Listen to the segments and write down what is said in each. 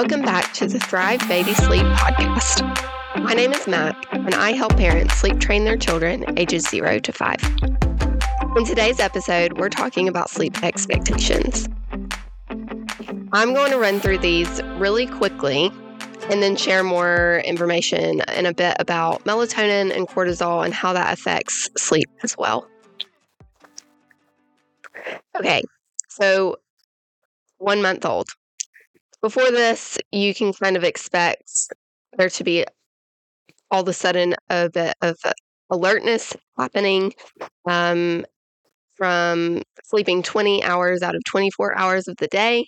Welcome back to the Thrive Baby Sleep podcast. My name is Mac, and I help parents sleep train their children ages zero to five. In today's episode, we're talking about sleep expectations. I'm going to run through these really quickly and then share more information in a bit about melatonin and cortisol and how that affects sleep as well. Okay, so one month old. Before this, you can kind of expect there to be all of a sudden a bit of alertness happening um, from sleeping 20 hours out of 24 hours of the day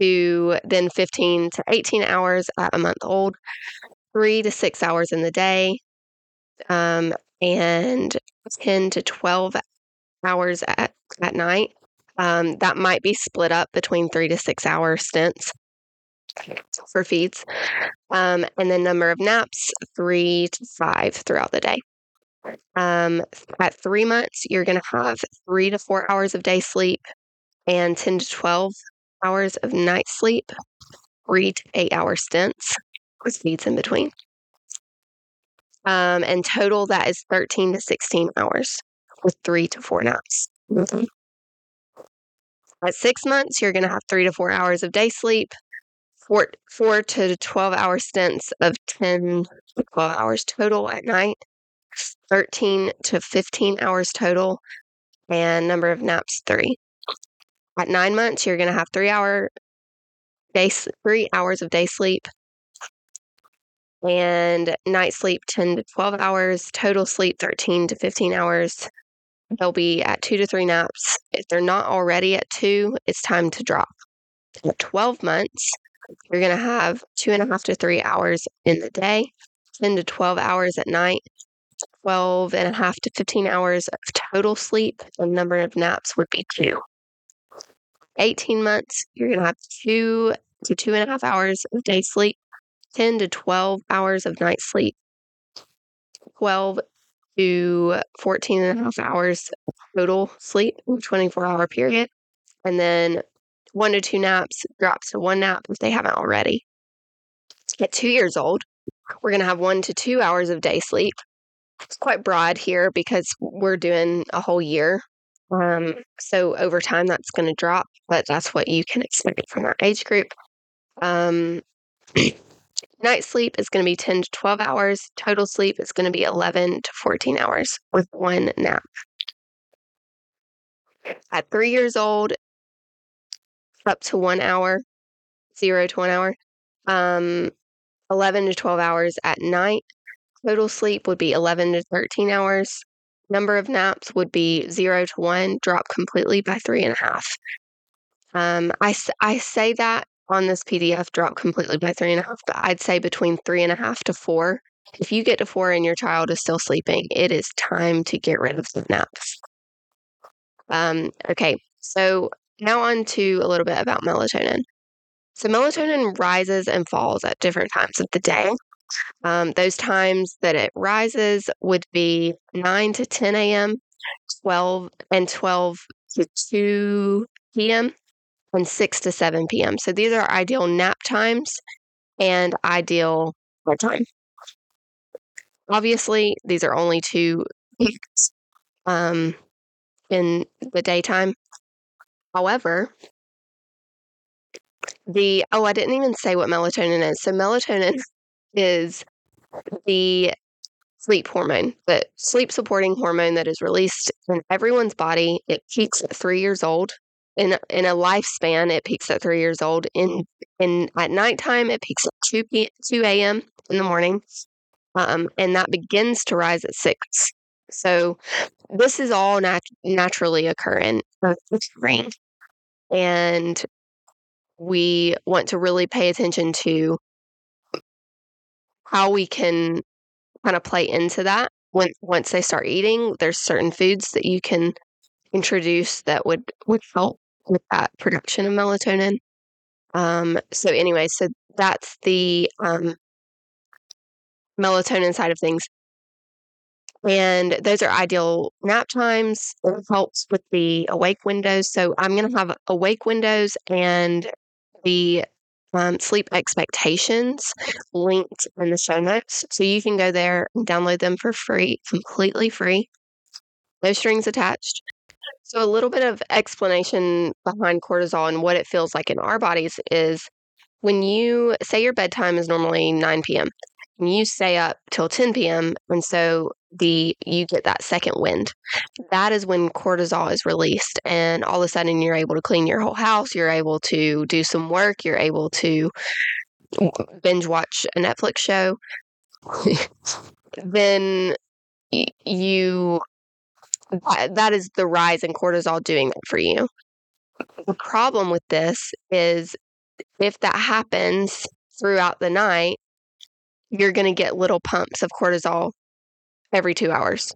to then 15 to 18 hours at a month old, three to six hours in the day, um, and 10 to 12 hours at, at night. Um, that might be split up between three to six hour stints for feeds. Um, and the number of naps, three to five throughout the day. Um, at three months, you're going to have three to four hours of day sleep and 10 to 12 hours of night sleep, three to eight hour stints with feeds in between. Um, and total, that is 13 to 16 hours with three to four naps. Mm-hmm. At six months, you're going to have three to four hours of day sleep, four, four to 12 hour stints of 10 to 12 hours total at night, 13 to 15 hours total, and number of naps, three. At nine months, you're going to have three hour day, three hours of day sleep, and night sleep 10 to 12 hours, total sleep 13 to 15 hours. They'll be at two to three naps. If they're not already at two, it's time to drop. At 12 months, you're going to have two and a half to three hours in the day, 10 to 12 hours at night, 12 and a half to 15 hours of total sleep. The number of naps would be two. 18 months, you're going to have two to two and a half hours of day sleep, 10 to 12 hours of night sleep, 12 to 14 and a half hours total sleep in a 24 hour period. And then one to two naps drops to one nap if they haven't already. At two years old, we're going to have one to two hours of day sleep. It's quite broad here because we're doing a whole year. Um, so over time, that's going to drop, but that's what you can expect from that age group. Um, night sleep is going to be 10 to 12 hours. Total sleep is going to be 11 to 14 hours with one nap. At three years old, up to one hour, zero to one hour, um, 11 to 12 hours at night. Total sleep would be 11 to 13 hours. Number of naps would be zero to one, drop completely by three and a half. Um, I, I say that on this PDF, drop completely by three and a half, but I'd say between three and a half to four. If you get to four and your child is still sleeping, it is time to get rid of the naps. Um, okay, so now, on to a little bit about melatonin. So, melatonin rises and falls at different times of the day. Um, those times that it rises would be 9 to 10 a.m., 12 and 12 to 2 p.m., and 6 to 7 p.m. So, these are ideal nap times and ideal bedtime. Obviously, these are only two peaks um, in the daytime. However, the oh, I didn't even say what melatonin is. So melatonin is the sleep hormone, the sleep supporting hormone that is released in everyone's body. It peaks at three years old. In in a lifespan, it peaks at three years old. In in at nighttime, it peaks at two p two a.m. in the morning, um, and that begins to rise at six. So this is all nat- naturally occurring, and we want to really pay attention to how we can kind of play into that. When once they start eating there's certain foods that you can introduce that would would help with that production of melatonin. Um, so anyway so that's the um, melatonin side of things and those are ideal nap times. It helps with the awake windows. So I'm going to have awake windows and the um, sleep expectations linked in the show notes. So you can go there and download them for free, completely free, no strings attached. So, a little bit of explanation behind cortisol and what it feels like in our bodies is when you say your bedtime is normally 9 p.m. and you stay up till 10 p.m. and so the you get that second wind. That is when cortisol is released and all of a sudden you're able to clean your whole house, you're able to do some work, you're able to binge watch a Netflix show. then you that is the rise in cortisol doing that for you. The problem with this is if that happens throughout the night, you're going to get little pumps of cortisol every two hours.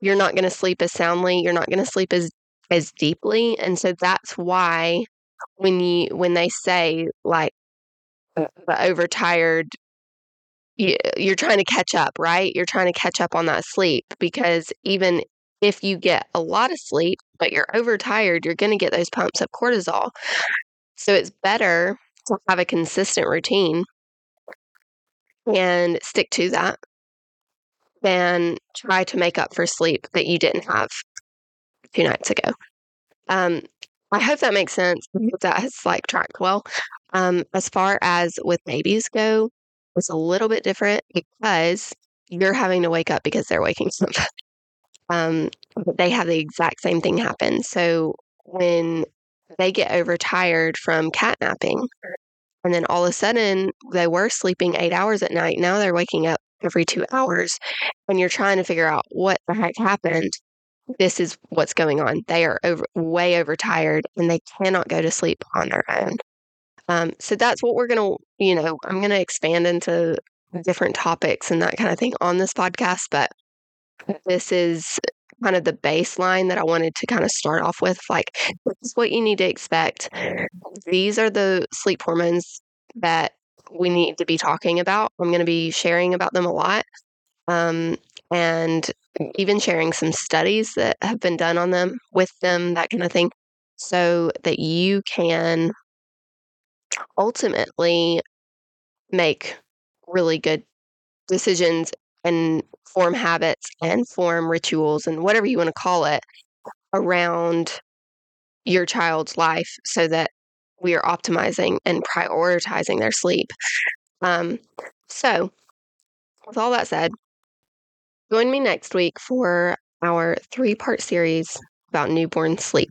You're not going to sleep as soundly. You're not going to sleep as as deeply, and so that's why when you when they say like uh, the overtired you're trying to catch up, right? You're trying to catch up on that sleep because even if you get a lot of sleep, but you're overtired, you're going to get those pumps of cortisol. So it's better to have a consistent routine and stick to that than try to make up for sleep that you didn't have two nights ago. Um, I hope that makes sense. That has like tracked well. Um, as far as with babies go, it's a little bit different because you're having to wake up because they're waking up. um, they have the exact same thing happen. So when they get overtired from catnapping, and then all of a sudden they were sleeping eight hours at night, now they're waking up every two hours, and you're trying to figure out what the heck happened. This is what's going on. They are over, way overtired and they cannot go to sleep on their own. Um, so that's what we're going to, you know, I'm going to expand into different topics and that kind of thing on this podcast, but this is kind of the baseline that I wanted to kind of start off with. Like, this is what you need to expect. These are the sleep hormones that we need to be talking about. I'm going to be sharing about them a lot. Um, and even sharing some studies that have been done on them with them, that kind of thing, so that you can ultimately make really good decisions and form habits and form rituals and whatever you want to call it around your child's life so that we are optimizing and prioritizing their sleep. Um, so, with all that said, join me next week for our three part series about newborn sleep.